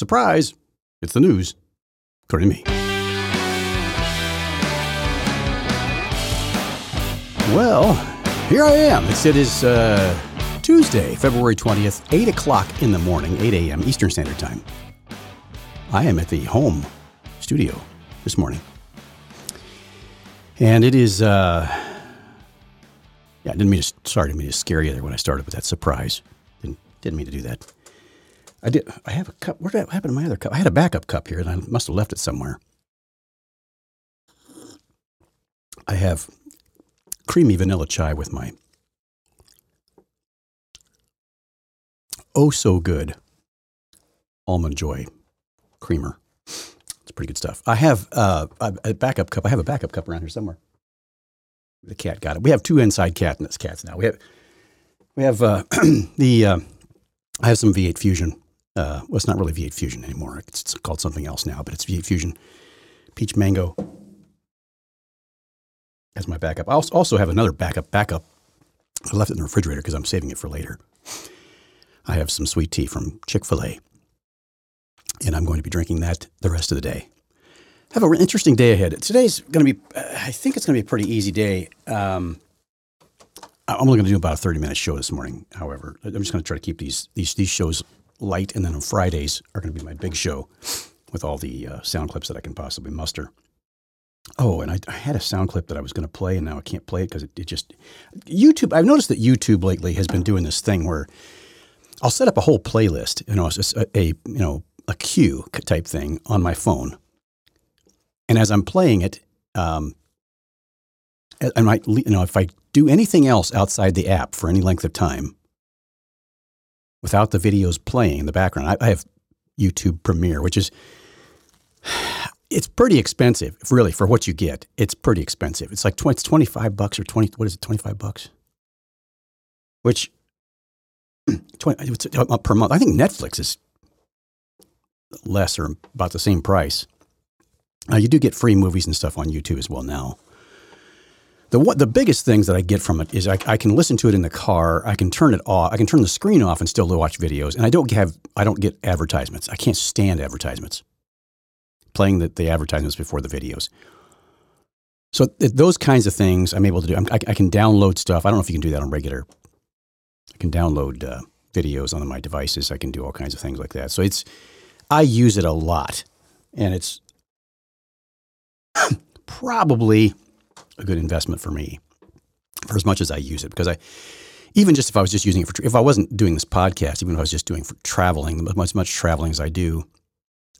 Surprise! It's the news, according to me. Well, here I am. It's, it is uh, Tuesday, February 20th, 8 o'clock in the morning, 8 a.m. Eastern Standard Time. I am at the home studio this morning. And it is, uh, yeah, I didn't mean to, sorry, I didn't mean to scare you there when I started with that surprise. Didn't, didn't mean to do that. I did, I have a cup. Where did that happen to my other cup? I had a backup cup here and I must have left it somewhere. I have creamy vanilla chai with my oh so good almond joy creamer. It's pretty good stuff. I have uh, a backup cup. I have a backup cup around here somewhere. The cat got it. We have two inside cat cats now. We have we have uh, the uh, I have some V8 Fusion. Uh, well, it's not really V8 Fusion anymore. It's called something else now, but it's V8 Fusion Peach Mango as my backup. I also have another backup. Backup. I left it in the refrigerator because I'm saving it for later. I have some sweet tea from Chick Fil A, and I'm going to be drinking that the rest of the day. Have an interesting day ahead. Today's going to be. Uh, I think it's going to be a pretty easy day. Um, I'm only going to do about a 30 minute show this morning. However, I'm just going to try to keep these these these shows light, and then on Fridays are going to be my big show with all the uh, sound clips that I can possibly muster. Oh, and I, I, had a sound clip that I was going to play, and now I can't play it because it, it, just YouTube. I've noticed that YouTube lately has been doing this thing where I'll set up a whole playlist, you know, a, a you know a queue type thing on my phone, and as I'm playing it, um, I might you know if I do anything else outside the app for any length of time, without the videos playing in the background, I, I have YouTube Premiere, which is it's pretty expensive, really, for what you get. It's pretty expensive. It's like 20, it's 25 bucks or 20, what is it, 25 bucks? Which, 20, uh, per month. I think Netflix is less or about the same price. Uh, you do get free movies and stuff on YouTube as well now. The, what, the biggest things that I get from it is I, I can listen to it in the car. I can turn it off. I can turn the screen off and still watch videos. And I don't have I don't get advertisements. I can't stand advertisements playing the, the advertisements before the videos. So th- those kinds of things I'm able to do. I, I, can download stuff. I don't know if you can do that on regular. I can download uh, videos on my devices. I can do all kinds of things like that. So it's I use it a lot, and it's probably a good investment for me for as much as I use it because I even just if I was just using it for if I wasn't doing this podcast, even if I was just doing for traveling, as much traveling as I do,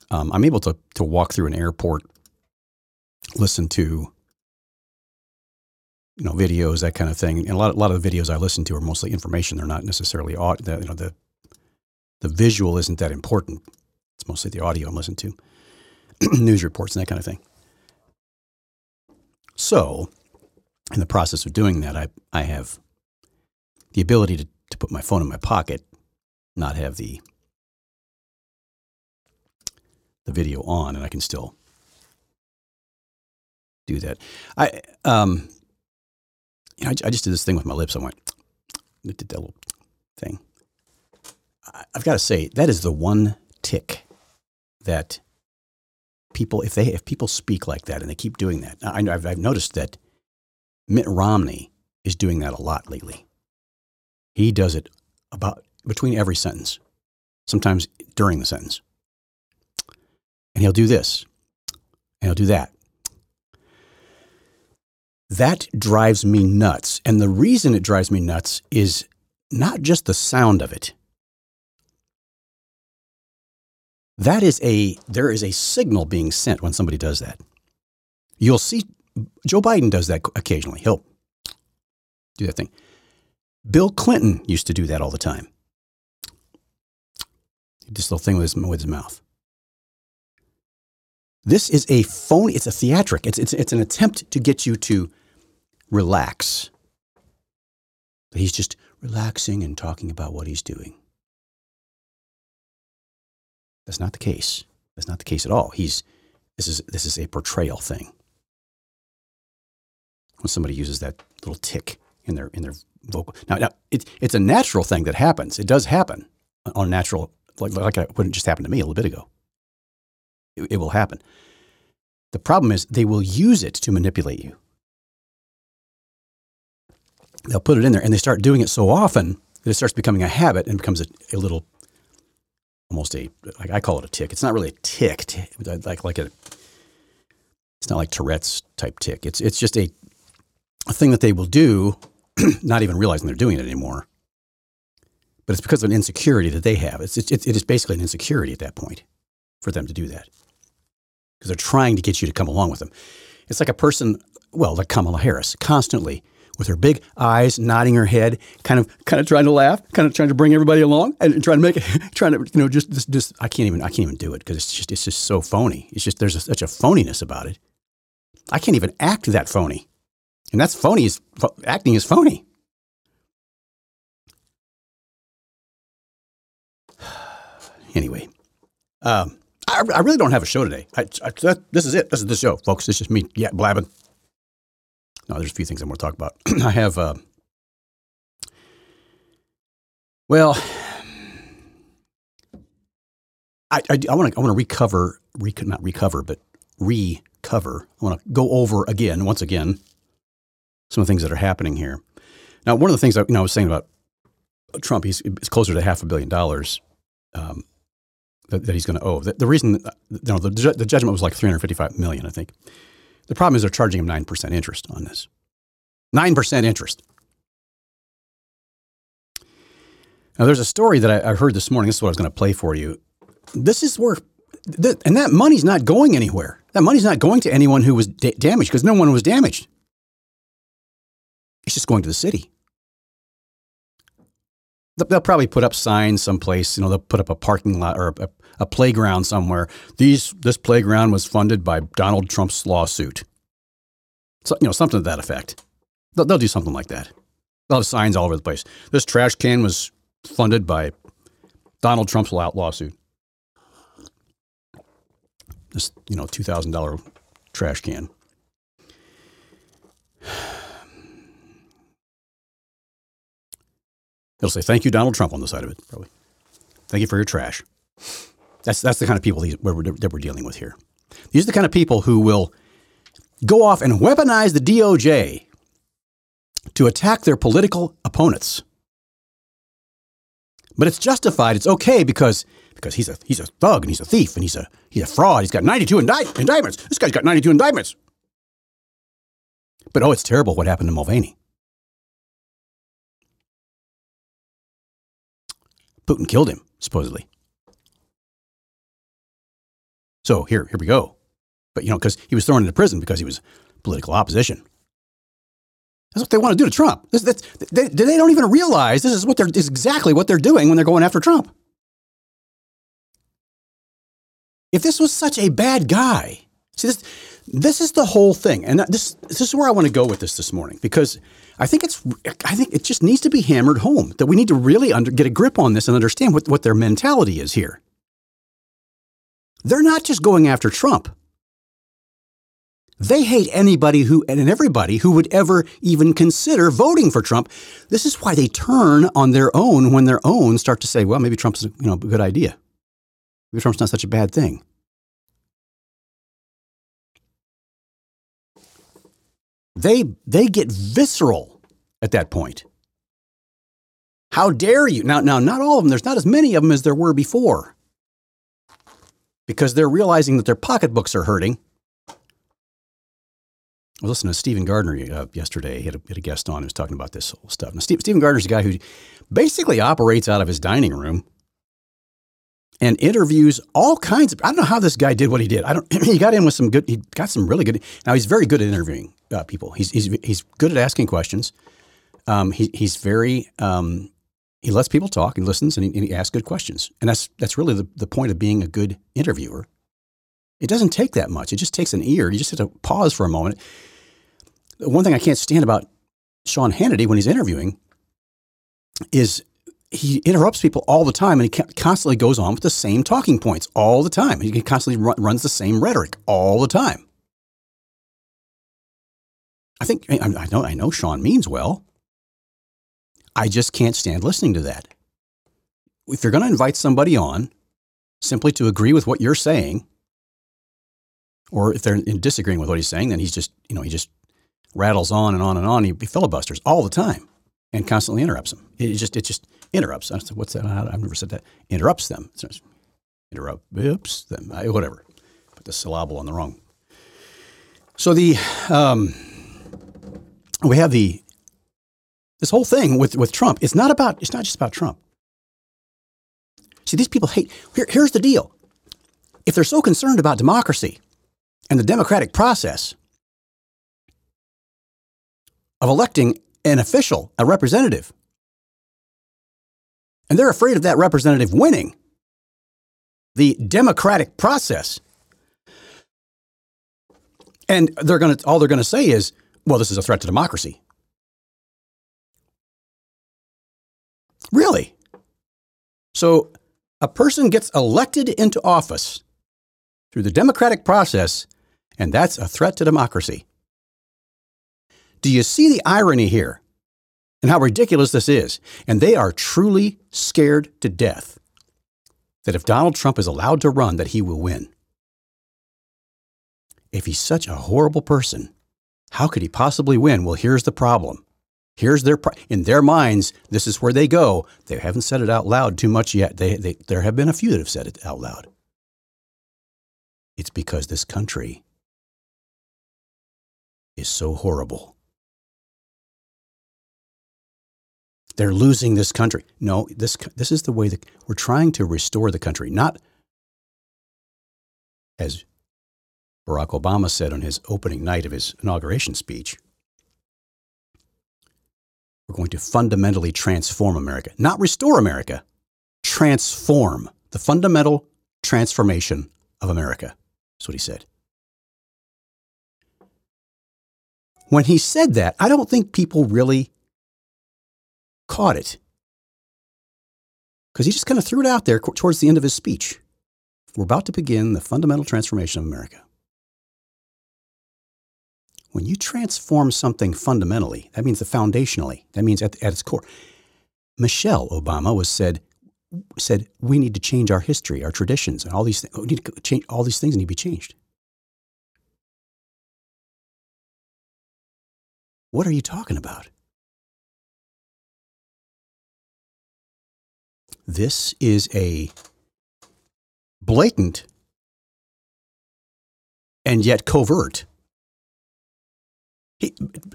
um, I'm able to to walk through an airport, listen to you know videos, that kind of thing. And a lot a lot of the videos I listen to are mostly information. They're not necessarily. You know the the visual isn't that important. It's mostly the audio I'm listening to, news reports and that kind of thing. So, in the process of doing that, I I have the ability to, to put my phone in my pocket, not have the the video on, and I can still do that. I um, you know, I, I just did this thing with my lips. I went, I did that little thing. I, I've got to say that is the one tick that people, if they if people speak like that and they keep doing that, I I've, I've noticed that Mitt Romney is doing that a lot lately. He does it about between every sentence, sometimes during the sentence and he'll do this and he'll do that. That drives me nuts. And the reason it drives me nuts is not just the sound of it. That is a, there is a signal being sent when somebody does that. You'll see Joe Biden does that occasionally. He'll do that thing. Bill Clinton used to do that all the time. This little thing with his, with his mouth. This is a phony, it's a theatric. It's, it's, it's an attempt to get you to relax. But he's just relaxing and talking about what he's doing. That's not the case. That's not the case at all. He's, this, is, this is a portrayal thing. When somebody uses that little tick in their, in their vocal. Now, now it, it's a natural thing that happens. It does happen on natural like, like what just happened to me a little bit ago. It, it will happen. The problem is they will use it to manipulate you. They'll put it in there and they start doing it so often that it starts becoming a habit and becomes a, a little, almost a, like I call it a tick. It's not really a tick, like, like a, it's not like Tourette's type tick. It's, it's just a, a thing that they will do, not even realizing they're doing it anymore. But it's because of an insecurity that they have. It's, it's, it is basically an insecurity at that point for them to do that because they're trying to get you to come along with them. It's like a person, well, like Kamala Harris, constantly with her big eyes, nodding her head, kind of kind of trying to laugh, kind of trying to bring everybody along, and trying to make it, trying to you know just just, just I can't even I can't even do it because it's just it's just so phony. It's just there's a, such a phoniness about it. I can't even act that phony, and that's phony. Is acting is phony. anyway, um, I, I, really don't have a show today. I, I, that, this is it. This is the show, folks. It's just me, yeah, blabbing. No, there's a few things I want to talk about. I have, uh, well, I, I, I want to I want to recover, rec- not recover, but recover. I want to go over again, once again, some of the things that are happening here. Now, one of the things I, you know, I was saying about Trump, he's, he's closer to half a billion dollars. Um, that, that he's going to owe. The, the reason, you know, the, the judgment was like 355 million, I think. The problem is they're charging him 9% interest on this. 9% interest. Now, there's a story that I, I heard this morning. This is what I was going to play for you. This is where, and that money's not going anywhere. That money's not going to anyone who was da- damaged because no one was damaged. It's just going to the city. They'll probably put up signs someplace. You know, they'll put up a parking lot or a, a playground somewhere. These this playground was funded by Donald Trump's lawsuit. So you know, something to that effect. They'll, they'll do something like that. They'll have signs all over the place. This trash can was funded by Donald Trump's lawsuit. This you know two thousand dollar trash can. It'll say, thank you, Donald Trump on the side of it, probably. Thank you for your trash. That's, that's the kind of people that we're, that we're dealing with here. These are the kind of people who will go off and weaponize the DOJ to attack their political opponents. But it's justified. It's okay because because he's a he's a thug and he's a thief and he's a he's a fraud. He's got 92 indict- indictments. This guy's got 92 indictments. But oh, it's terrible what happened to Navalny. Putin killed him, supposedly. So here, here we go. But, you know, because he was thrown into prison because he was political opposition. That's what they want to do to Trump. This, that's, they, they don't even realize this is what they're is exactly what they're doing when they're going after Trump. If this was such a bad guy, see this this is the whole thing, and this this is where I want to go with this this morning because I think it's I think it just needs to be hammered home that we need to really under, get a grip on this and understand what, what their mentality is here. They're not just going after Trump. They hate anybody who and everybody who would ever even consider voting for Trump. This is why they turn on their own when their own start to say, "Well, maybe Trump's you know a good idea. Maybe Trump's not such a bad thing." They, they get visceral at that point. How dare you? Now, now, not all of them, there's not as many of them as there were before because they're realizing that their pocketbooks are hurting. I was listening to Stephen Gardner uh, yesterday. He had, a, had, a, guest on who was talking about this whole stuff. Now, Steve, Stephen Gardner's a guy who basically operates out of his dining room and interviews all kinds of. I don't know how this guy did what he did. I don't. He got in with some good. He got some really good. Now he's very good at interviewing uh, people. He's, he's he's good at asking questions. Um, he he's very. Um, he lets people talk. He listens and he, and he, asks good questions. And that's that's really the, the point of being a good interviewer. It doesn't take that much. It just takes an ear. You just have to pause for a moment. One thing I can't stand about Sean Hannity when he's interviewing is he interrupts people all the time and he constantly goes on with the same talking points all the time. He constantly run, runs the same rhetoric all the time. I think I, know I know Sean means well. I just can't stand listening to that. if you're going to invite somebody on simply to agree with what you're saying, or if they're in disagreeing with what he's saying, then he's just, you know, he just rattles on and on and on. He filibusters all the time and constantly interrupts them. It just, it just interrupts. I said, What's that? I've never said that. Interrupts them. Interrupt, oops, them, whatever. Put the syllable on the wrong. So the, um, we have the, this whole thing with, with Trump. It's not about, it's not just about Trump. See, these people hate. Here, here's the deal if they're so concerned about democracy and the democratic process of electing an official, a representative, and they're afraid of that representative winning the democratic process. And they're going to all they're going to say is, well, this is a threat to democracy. Really? So a person gets elected into office through the democratic process, and that's a threat to democracy. Do you see the irony here and how ridiculous this is? And they are truly scared to death that if Donald Trump is allowed to run, that he will win. If he's such a horrible person, how could he possibly win? Well, here's the problem. Here's their in their minds. This is where they go. They haven't said it out loud too much yet. They, they, there have been a few that have said it out loud. It's because this country is so horrible. They're losing this country. No, this this is the way that we're trying to restore the country, not as Barack Obama said on his opening night of his inauguration speech. We're going to fundamentally transform America, not restore America, transform the fundamental transformation of America. That's what he said. When he said that, I don't think people really caught it because he just kind of threw it out there towards the end of his speech. We're about to begin the fundamental transformation of America. When you transform something fundamentally, that means the foundationally, that means at, at its core. Michelle Obama was said, said, we need to change our history, our traditions, and all these, th- we need to change, all these things need to be changed. What are you talking about? This is a blatant and yet covert he,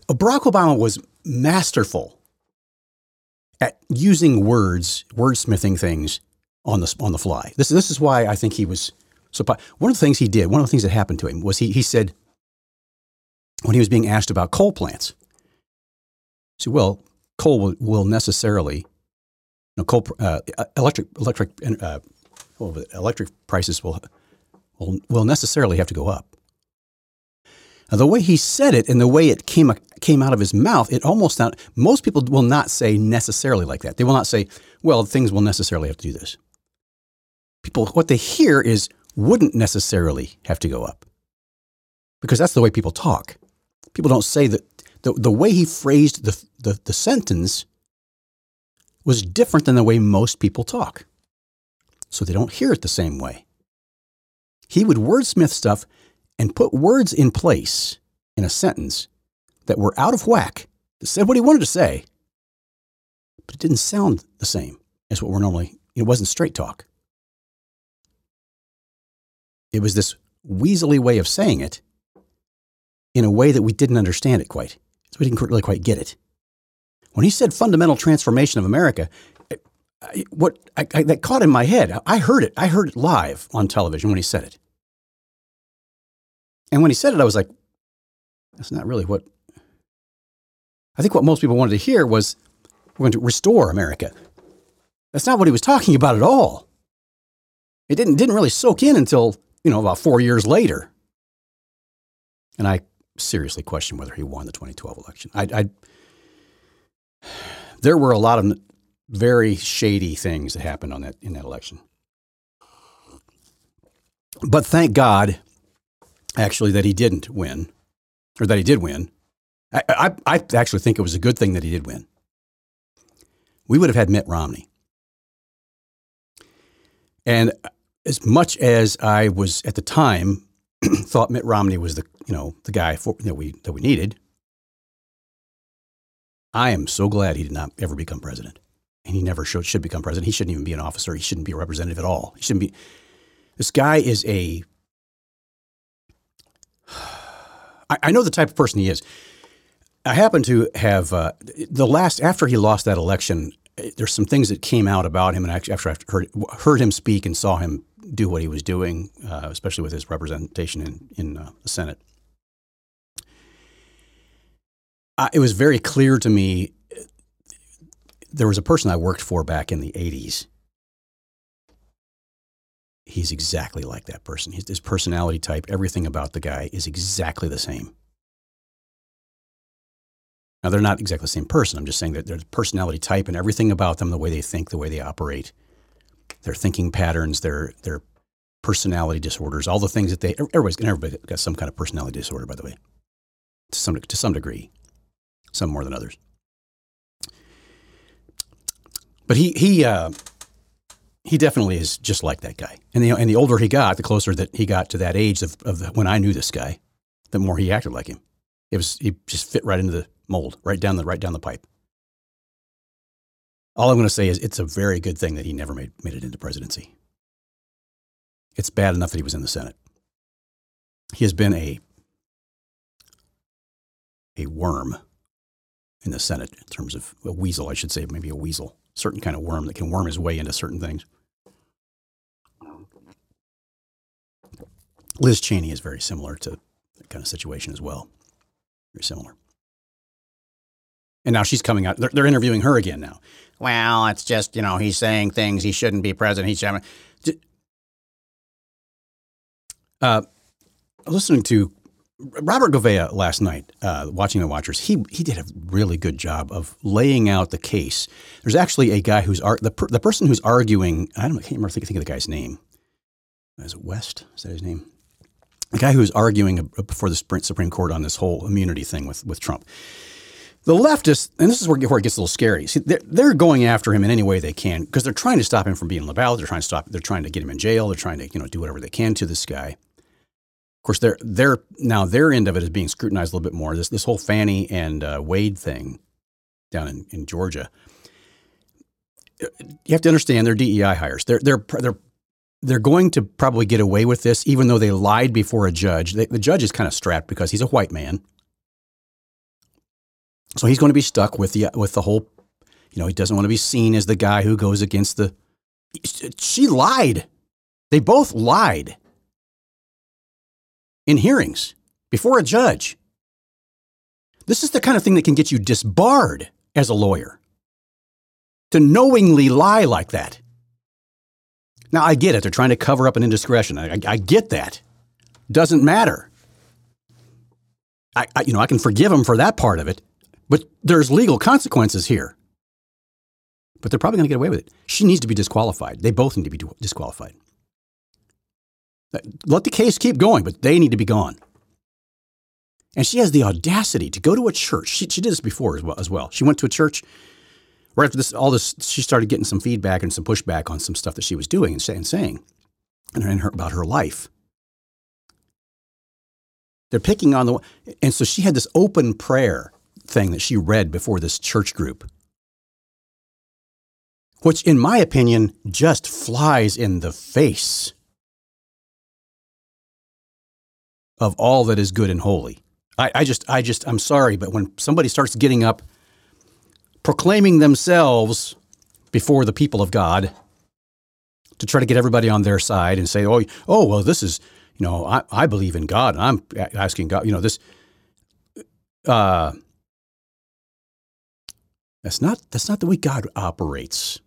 Barack Obama was masterful at using words, wordsmithing things on the on the fly. This this is why I think he was so. One of the things he did, one of the things that happened to him was he he said when he was being asked about coal plants, he said, "Well, coal will, will necessarily, you know, coal uh, electric electric uh, electric prices will, will will necessarily have to go up." Now, the way he said it and the way it came, came out of his mouth, it almost not, most people will not say necessarily like that. They will not say, well, things will necessarily have to do this. People, what they hear is wouldn't necessarily have to go up because that's the way people talk. People don't say that the, the way he phrased the, the, the sentence was different than the way most people talk. So they don't hear it the same way. He would wordsmith stuff and put words in place in a sentence that were out of whack, that said what he wanted to say, but it didn't sound the same as what we're normally, it wasn't straight talk. It was this weaselly way of saying it in a way that we didn't understand it quite. So we didn't really quite get it. When he said fundamental transformation of America, I, what I, I, that caught in my head. I heard it. I heard it live on television when he said it. And when he said it, I was like, that's not really what. I think what most people wanted to hear was we're going to restore America. That's not what he was talking about at all. It didn't, didn't really soak in until, you know, about four years later. And I seriously question whether he won the 2012 election. I, I, there were a lot of very shady things that happened on that, in that election. But thank God actually, that he didn't win, or that he did win. I, I, I actually think it was a good thing that he did win. We would have had Mitt Romney. And as much as I was at the time thought Mitt Romney was the you know the guy for, that we that we needed, I am so glad he did not ever become president, and he never should should become president. He shouldn't even be an officer. He shouldn't be a representative at all. He shouldn't be. This guy is a. I, I know the type of person he is. I happen to have uh, the last after he lost that election. There's some things that came out about him, and actually after I heard heard him speak and saw him do what he was doing, uh, especially with his representation in in uh, the Senate. it was very clear to me. There was a person I worked for back in the '80s. He's exactly like that person. His, his personality type, everything about the guy is exactly the same. Now, they're not exactly the same person. I'm just saying that their personality type and everything about them, the way they think, the way they operate, their thinking patterns, their their personality disorders, all the things that they everybody's everybody got some kind of personality disorder, by the way, to some to some degree, some more than others. But he he uh, he definitely is just like that guy. And the and the older he got, the closer that he got to that age of, of the, when I knew this guy, the more he acted like him. It was he just fit right into the mold, right down the right down the pipe. All I'm going to say is it's a very good thing that he never made, made it into presidency. It's bad enough that he was in the Senate. He has been a, a worm in the Senate in terms of a weasel, I should say, maybe a weasel, certain kind of worm that can worm his way into certain things. Liz Cheney is very similar to that kind of situation as well. Very similar. And now she's coming out. They're, they're interviewing her again now. Well, it's just, you know, he's saying things he shouldn't be president. He's uh, listening to Robert Gouveia last night, uh, watching the Watchers. He he did a really good job of laying out the case. There's actually a guy who's ar- the per- the person who's arguing. I don't I can't remember think, think of the guy's name. Is it West? Is that his name? The guy who was arguing before the Supreme Court on this whole immunity thing with with Trump. The leftists, and this is where, where it gets a little scary. See, they're, they're going after him in any way they can because they're trying to stop him from being on the ballot. They're trying to stop. They're trying to get him in jail. They're trying to you know do whatever they can to this guy. Of course, they're they're now their end of it is being scrutinized a little bit more. This this whole Fani and uh, Wade thing down in, in Georgia. You have to understand they're DEI hires. They're they're they're they're going to probably get away with this, even though they lied before a judge. They, the judge is kind of strapped because he's a white man so he's going to be stuck with the with the whole, you know, he doesn't want to be seen as the guy who goes against the. She lied. They both lied in hearings before a judge. This is the kind of thing that can get you disbarred as a lawyer. To knowingly lie like that. Now, I get it. They're trying to cover up an indiscretion. I, I, I get that. Doesn't matter. I, I, you know, I can forgive them for that part of it. But there's legal consequences here. But they're probably going to get away with it. She needs to be disqualified. They both need to be disqualified. Uh, let the case keep going, but they need to be gone. And she has the audacity to go to a church. She, she did this before as well, as well. She went to a church right after this, all this, she started getting some feedback and some pushback on some stuff that she was doing and, say, and saying and her, about her life. They're picking on the, and so she had this open prayer thing that she read before this church group, which, in my opinion, just flies in the face of all that is good and holy. I, I just, I just, I'm sorry, but when somebody starts getting up, proclaiming themselves before the people of God to try to get everybody on their side and say, oh, oh, well, this is, you know, I, I believe in God and I'm asking God, you know, this, uh, that's not, that's not the way God operates.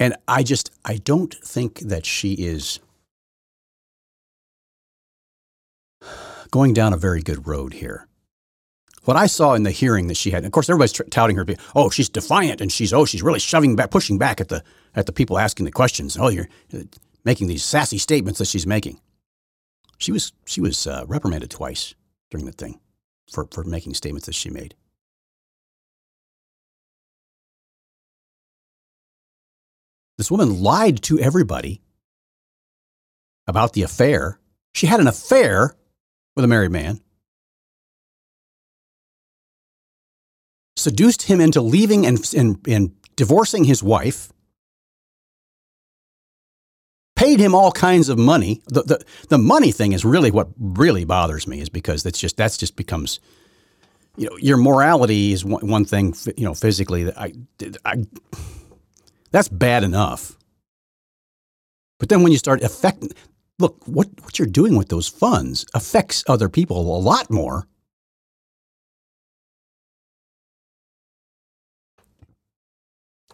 And I just, I don't think that she is going down a very good road here. What I saw in the hearing that she had, of course, everybody's t- touting her. Oh, she's defiant, and she's oh, she's really shoving back, pushing back at the at the people asking the questions. Oh, you're uh, making these sassy statements that she's making. She was she was uh, reprimanded twice during the thing for for making statements that she made. This woman lied to everybody about the affair. She had an affair with a married man. Seduced him into leaving and, and, and divorcing his wife. Paid him all kinds of money. The, the, the money thing is really what really bothers me, is because that's just that's just becomes you know, your morality is one, one thing, you know, physically. I, I, that's bad enough. But then when you start affecting, look, what, what you're doing with those funds affects other people a lot more.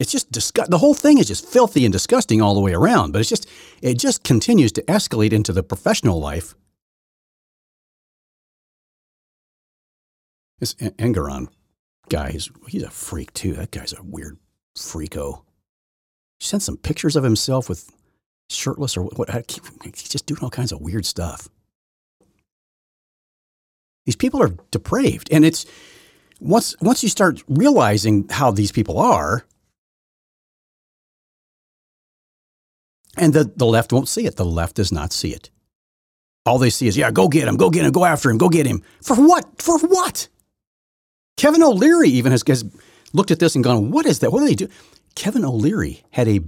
It's just disgust. The whole thing is just filthy and disgusting all the way around. But it's just it just continues to escalate into the professional life This Engoron guy, he's, he's a freak too. That guy's a weird freako. He sent some pictures of himself with shirtless or what. He's just doing all kinds of weird stuff. These people are depraved. And it's once, once you start realizing how these people are, and the, the left won't see it. The left does not see it. All they see is, yeah, go get him, go get him, go after him, go get him. For what? For what? Kevin O'Leary even has, has looked at this and gone, what is that? What do they do? Kevin O'Leary had a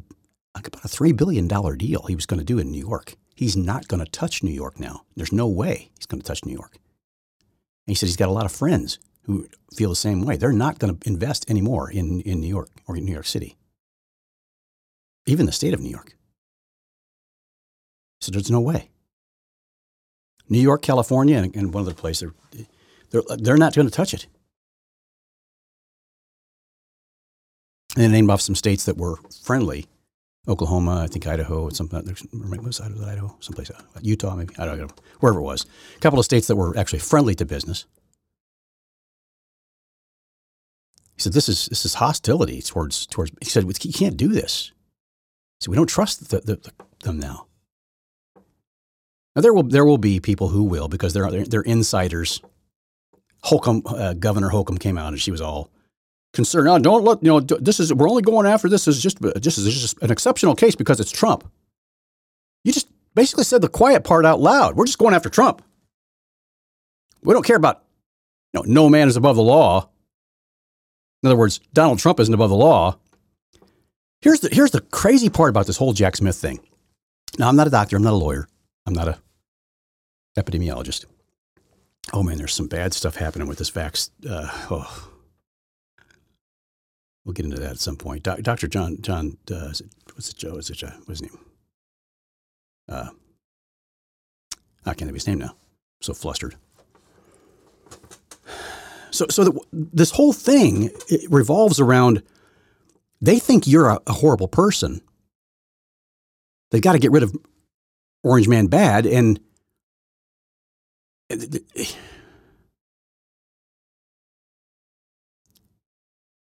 like about a $3 billion deal he was going to do in New York. He's not going to touch New York now. There's no way he's going to touch New York. And he said he's got a lot of friends who feel the same way. They're not going to invest anymore in, in New York or in New York City, even the state of New York. So there's no way. New York, California, and, and one other place, they're, they're, they're not going to touch it. and named off some states that were friendly. Oklahoma, I think Idaho, some was Idaho, someplace, uh, Utah, maybe I don't know, wherever it was. A couple of states that were actually friendly to business. He said, "This is this is hostility towards towards." He said, "You can't do this." So we don't trust the, the, the, them now. Now there will there will be people who will because they're they're, they're insiders. Holcomb, uh, Governor Holcomb came out and she was all concern. Oh, don't let you know. This is we're only going after this is just just just an exceptional case because it's Trump. You just basically said the quiet part out loud. We're just going after Trump. We don't care about you know, no man is above the law. In other words, Donald Trump isn't above the law. Here's the here's the crazy part about this whole Jack Smith thing. Now, I'm not a doctor. I'm not a lawyer. I'm not a epidemiologist. Oh man, there's some bad stuff happening with this vax. Uh, oh We'll get into that at some point. Do- Dr. John, John, uh, it, what's it, Joe? Is it, Joe? what's his name? Uh, I can't think of his name now. I'm so flustered. So, so the, this whole thing revolves around they think you're a, a horrible person. They've got to get rid of Orange Man bad, and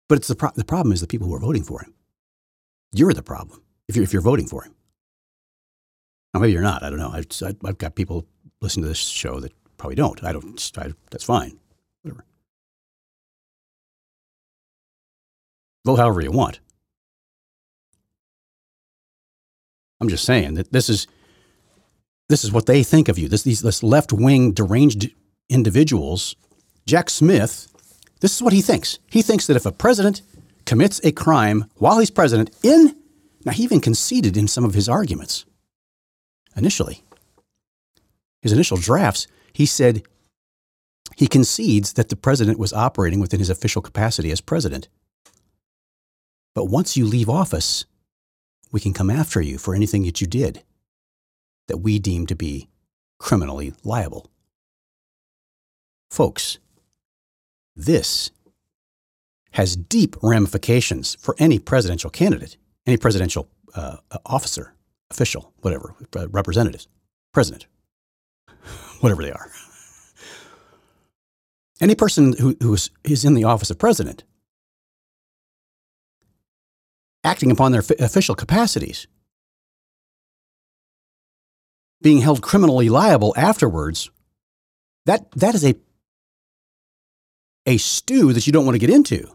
But it's the, pro- the problem is the people who are voting for him. You're the problem if you're, if you're voting for him. Now, maybe you're not. I don't know. I've, I've got people listening to this show that probably don't. I don't. I, that's fine. Whatever. Vote however you want. I'm just saying that this is this is what they think of you. This these this left wing deranged individuals. Jack Smith this is what he thinks. He thinks that if a president commits a crime while he's president, in now he even conceded in some of his arguments initially, his initial drafts, he said he concedes that the president was operating within his official capacity as president. But once you leave office, we can come after you for anything that you did that we deem to be criminally liable. Folks, this has deep ramifications for any presidential candidate, any presidential uh, officer, official, whatever, uh, representatives, president, whatever they are. Any person who, is in the office of president acting upon their official capacities, being held criminally liable afterwards, that, that is a a stew that you don't want to get into.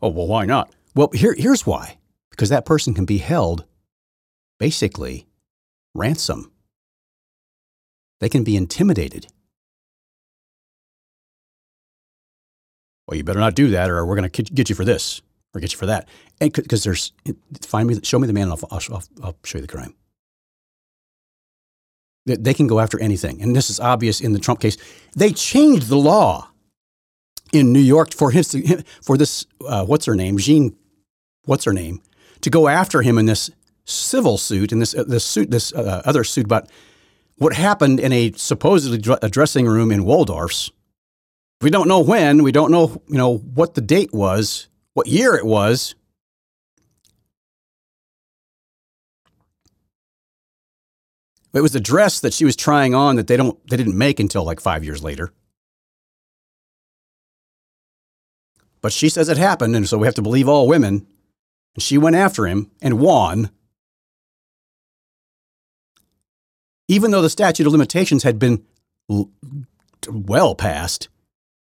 Oh, well, why not? Well, here, here's why. because that person can be held basically ransom. They can be intimidated. Well, you better not do that, or we're going to get you for this or get you for that. And because there's, find me, show me the man, and I'll, I'll, I'll show you the crime. They can go after anything. And this is obvious in the Trump case. They changed the law in New York for his, for this, uh, what's her name? Jean, what's her name? To go after him in this civil suit, in this, uh, this suit, this uh, other suit about what happened in a supposedly a dressing room in Waldorf's. We don't know when, we don't know, you know, what the date was, what year it was. It was the dress that she was trying on that they don't they didn't make until like 5 years later. But she says it happened and so we have to believe all women. And she went after him and won. Even though the statute of limitations had been well past,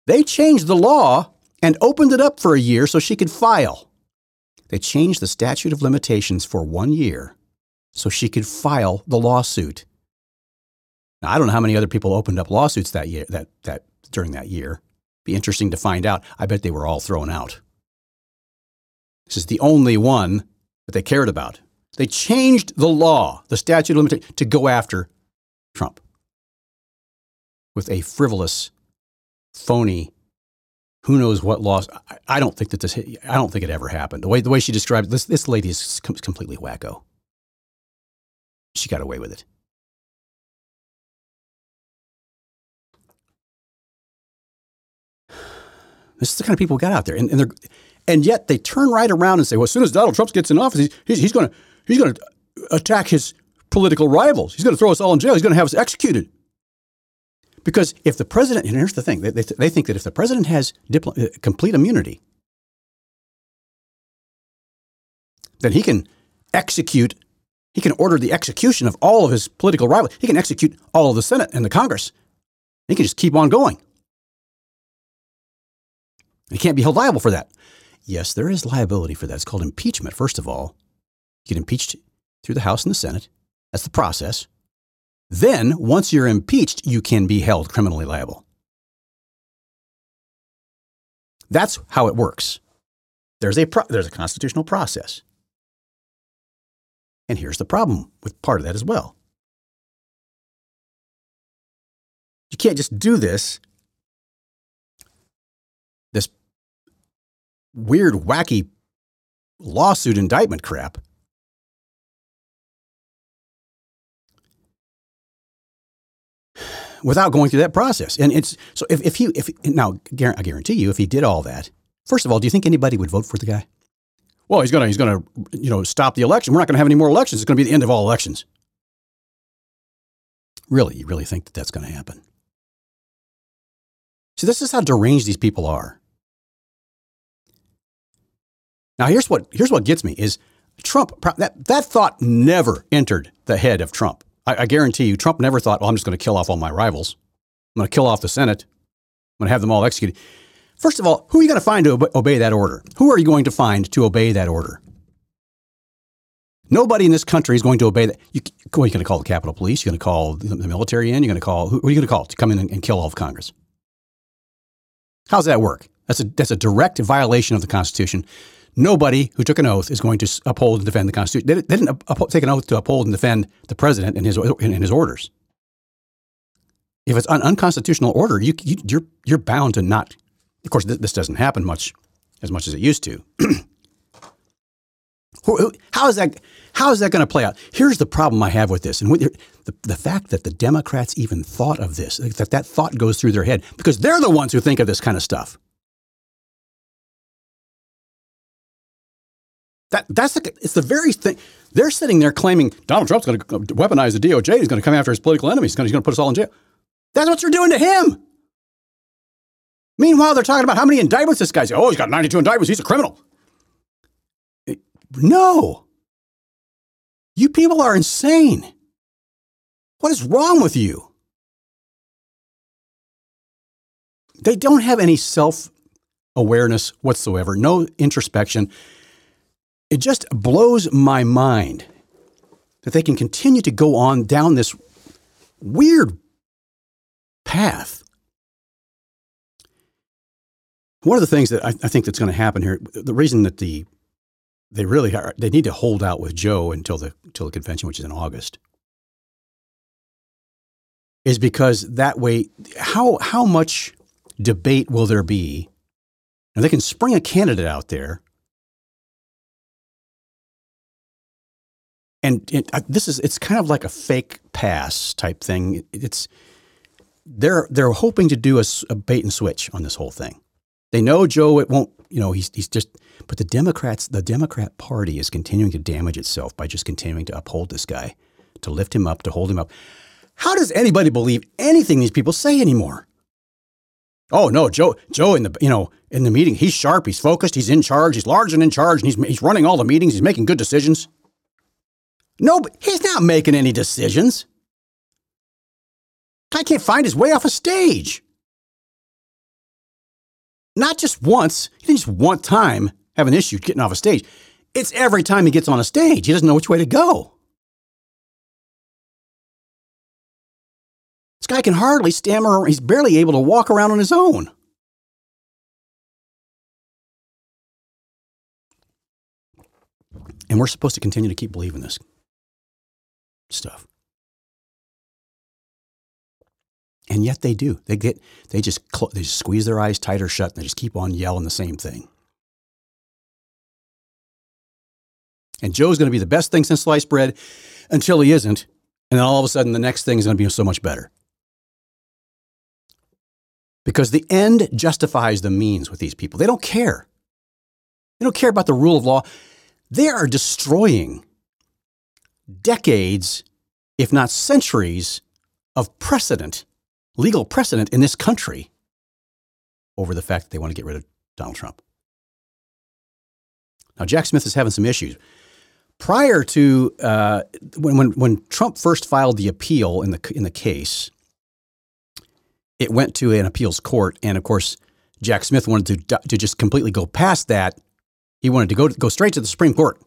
they changed the law and opened it up for a year so she could file. They changed the statute of limitations for one year so she could file the lawsuit. Now, I don't know how many other people opened up lawsuits that year, that, that during that year. Be interesting to find out. I bet they were all thrown out. This is the only one that they cared about. They changed the law, the statute of limitations, to go after Trump with a frivolous, phony who knows what loss? I don't think that this. I don't think it ever happened. The way the way she described this, this lady is completely wacko. She got away with it. This is the kind of people we got out there, and, and, they're and yet they turn right around and say, "Well, as soon as Donald Trump gets in office, he's, he's, he's going to he's going to attack his political rivals. He's going to throw us all in jail. He's going to have us executed." Because if the president, and here's the thing, they, they think that if the president has dipl- uh, complete immunity, then he can execute, he can order the execution of all of his political rivals. He can execute all of the Senate and the Congress. He can just keep on going. He can't be held liable for that. Yes, there is liability for that. It's called impeachment, first of all. You get impeached through the House and the Senate. That's the process. Then, once you're impeached, you can be held criminally liable. That's how it works. There's a, pro- there's a constitutional process. And here's the problem with part of that as well. You can't just do this weird, wacky lawsuit indictment crap without going through that process. And it's so if, if he if now I guarantee you if he did all that, first of all, do you think anybody would vote for the guy? Well, he's gonna he's gonna you know stop the election. We're not gonna have any more elections. It's gonna be the end of all elections. Really, you really think that that's gonna happen? See, this is how deranged these people are. Now, here's what here's what gets me is Trump that that thought never entered the head of Trump. I, I guarantee you, Trump never thought, well, I'm just going to kill off all my rivals. I'm going to kill off the Senate. I'm going to have them all executed. First of all, who are you going to find to obey that order? Who are you going to find to obey that order? Nobody in this country is going to obey that. You, are you going to call the Capitol Police? You're going to call the military in? You're going to call, who are you going to call to come in and, and kill all of Congress? How's that work? That's a, that's a direct violation of the Constitution nobody who took an oath is going to uphold and defend the Constitution. They, didn't take an oath to uphold and defend the president and his, and his orders. If it's an unconstitutional order, you, you, you're, you're bound to not. Of course, this doesn't happen much as much as it used to. how is that? How is that going to play out? Here's the problem I have with this, and the, the fact that the Democrats even thought of this, that that thought goes through their head, because they're the ones who think of this kind of stuff. That, that's the, it's the very thing. They're sitting there claiming Donald Trump's going to uh, weaponize the DOJ. He's going to come after his political enemies. He's going, to, put us all in jail. That's what they're doing to him. Meanwhile, they're talking about how many indictments this guy's. Oh, he's got 92 indictments. He's a criminal. Eh, no. You people are insane. What is wrong with you? They don't have any self awareness whatsoever, no introspection. It just blows my mind that they can continue to go on down this weird path. One of the things that I, I think that's going to happen here, the reason that the they really are, they need to hold out with Joe until the until the convention, which is in August, is because that way, how how much debate will there be? And they can spring a candidate out there and it, uh, this is it's kind of like a fake pass type thing. It's they're they're hoping to do a, a, bait and switch on this whole thing. They know Joe it won't you know he's he's just but the Democrats the Democrat Party is continuing to damage itself by just continuing to uphold this guy, to lift him up, to hold him up. How does anybody believe anything these people say anymore? Oh no, Joe Joe in the you know in the meeting he's sharp, he's focused, he's in charge, he's large and in charge, and he's he's running all the meetings, he's making good decisions. No, he's not making any decisions. Guy can't find his way off a stage. Not just once. He didn't just one time have an issue getting off a stage. It's every time he gets on a stage. He doesn't know which way to go. This guy can hardly stammer. He's barely able to walk around on his own. And we're supposed to continue to keep believing this stuff. And yet they do. They get they just cl- they just squeeze their eyes tighter shut and they just keep on yelling the same thing. And Joe's going to be the best thing since sliced bread until he isn't, and then all of a sudden the next thing is going to be so much better. Because the end justifies the means with these people. They don't care. They don't care about the rule of law. They are destroying decades, if not centuries, of precedent, legal precedent in this country over the fact that they want to get rid of Donald Trump. Now, Jack Smith is having some issues. Prior to uh, when, when, when Trump first filed the appeal in the, in the case, it went to an appeals court. And of course, Jack Smith wanted to, to just completely go past that. He wanted to go, go straight to the Supreme Court.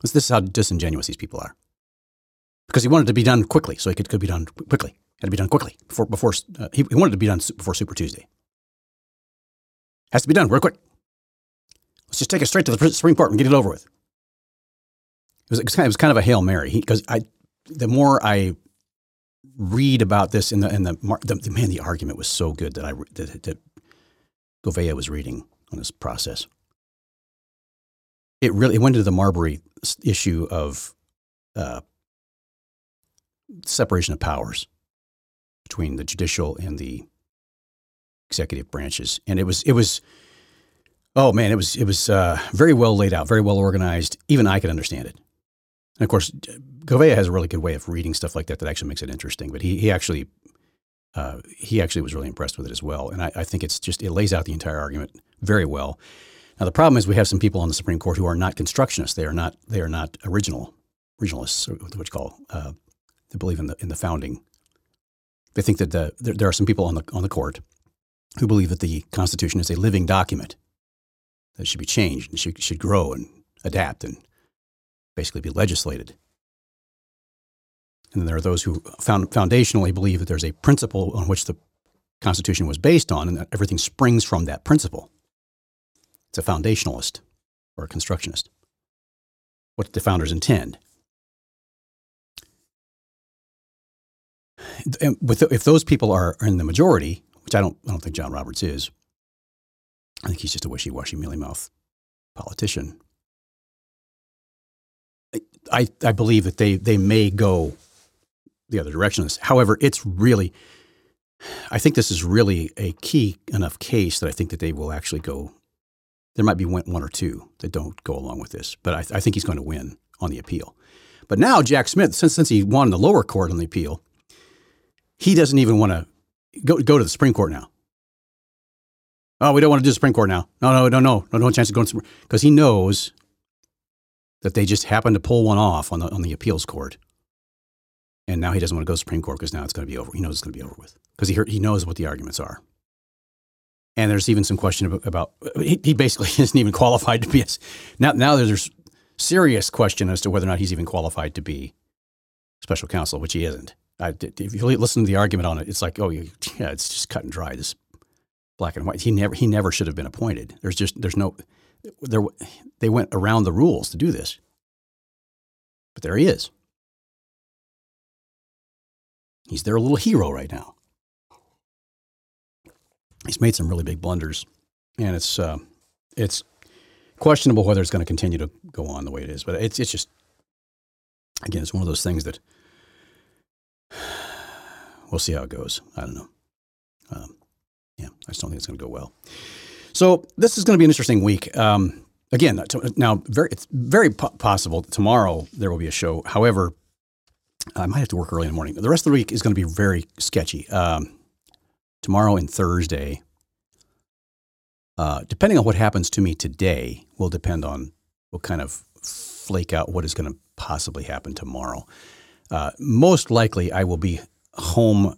This is how disingenuous these people are. Because he wanted to be done quickly, so it could, could be done quickly. Had to be done quickly before before uh, he, he wanted to be done before Super Tuesday. Has to be done real quick. Let's just take it straight to the Supreme Court and get it over with. It was, it was, kind, of, it was kind of a hail mary because I, the more I read about this in the in the, the, the man, the argument was so good that I that, that Govea was reading on this process it really it went into the Marbury issue of uh, separation of powers between the judicial and the executive branches, and it was it was oh man, it was it was uh, very well laid out, very well organized. Even I could understand it. And of course, Govea has a really good way of reading stuff like that that actually makes it interesting. But he he actually uh, he actually was really impressed with it as well, and I, I think it's just it lays out the entire argument very well. Now the problem is we have some people on the Supreme Court who are not constructionists. They are not they are not original originalists, or what you call. Uh, they believe in the in the founding. They think that the, there, there are some people on the on the court who believe that the Constitution is a living document that should be changed and should should grow and adapt and basically be legislated. And then there are those who found, foundationally believe that there's a principle on which the Constitution was based on, and that everything springs from that principle. It's a foundationalist or a constructionist. What did the founders intend? And with, if those people are, in the majority, which I don't, I don't think John Roberts is, I think he's just a wishy-washy, mealy-mouth politician. I, I believe that they, they may go the other direction. However, it's really, I think this is really a key enough case that I think that they will actually go there might be one or two that don't go along with this, but I, I think he's going to win on the appeal. But now Jack Smith, since since he won the lower court on the appeal, he doesn't even want to go go to the Supreme Court now. Oh, we don't want to do the Supreme Court now. No, no, no, no, no, no chance of going to because he knows that they just happened to pull one off on the on the appeals court, and now he doesn't want to go to Supreme Court because now it's going to be over. He knows it's going to be over with because he heard, he knows what the arguments are. And there's even some question about, about he, he, basically isn't even qualified to be. Now, now there's serious question as to whether or not he's even qualified to be special counsel, which he isn't. I, if you listen to the argument on it, it's like, oh, yeah, it's just cut and dry. This black and white. He never, he never should have been appointed. There's just, there's no, there, they went around the rules to do this. But there he is. He's their little hero right now. He's made some really big blunders, and it's uh, it's questionable whether it's going to continue to go on the way it is. But it's it's just again, it's one of those things that we'll see how it goes. I don't know. Um, yeah, I just don't think it's going to go well. So this is going to be an interesting week. Um, again, now very, it's very possible tomorrow there will be a show. However, I might have to work early in the morning. The rest of the week is going to be very sketchy. Um, tomorrow and Thursday, uh, depending on what happens to me today, will depend on what kind of flake out what is going to possibly happen tomorrow. Uh, most likely, I will be home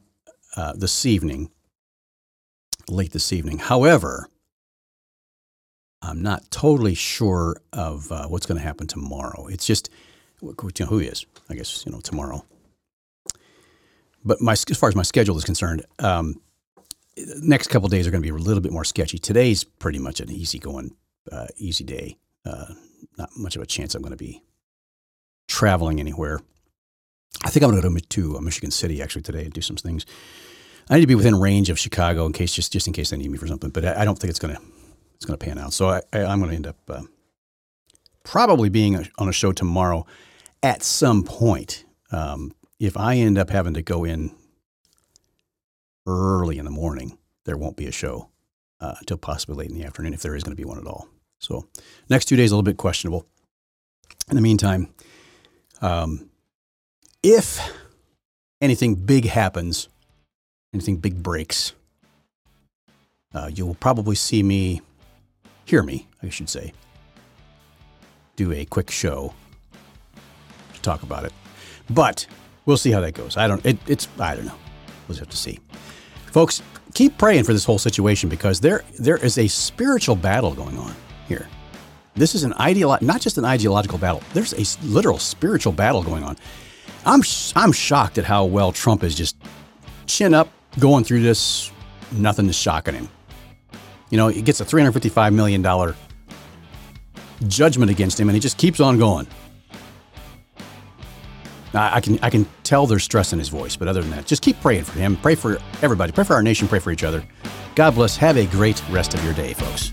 uh, this evening, late this evening. However, I'm not totally sure of uh, what's going to happen tomorrow. It's just you know, who is, I guess, you know, tomorrow. But my, as far as my schedule is concerned, um, next couple days are going to be a little bit more sketchy. Today's pretty much an easy going, uh, easy day. Uh, not much of a chance I'm going to be traveling anywhere. I think I'm going to go to uh, Michigan City actually today and do some things. I need to be within range of Chicago in case just just in case they need me for something. But I, don't think it's going to it's going to pan out. So I, am going to end up uh, probably being on a show tomorrow at some point. Um, if I end up having to go in early in the morning, there won't be a show uh, until possibly late in the afternoon, if there is going to be one at all. So next two days a little bit questionable. In the meantime, um, if anything big happens, anything big breaks, uh, you will probably see me hear me, I should say, do a quick show to talk about it. But we'll see how that goes. I don't. It, it's I don't know. We'll have to see, folks. Keep praying for this whole situation because there there is a spiritual battle going on here. This is an ideolo- not just an ideological battle. There's a literal spiritual battle going on. I'm I'm shocked at how well Trump is just chin up going through this. Nothing is shocking him. You know, he gets a $355 million judgment against him and he just keeps on going. I can, I can tell there's stress in his voice, but other than that, just keep praying for him. Pray for everybody. Pray for our nation. Pray for each other. God bless. Have a great rest of your day, folks.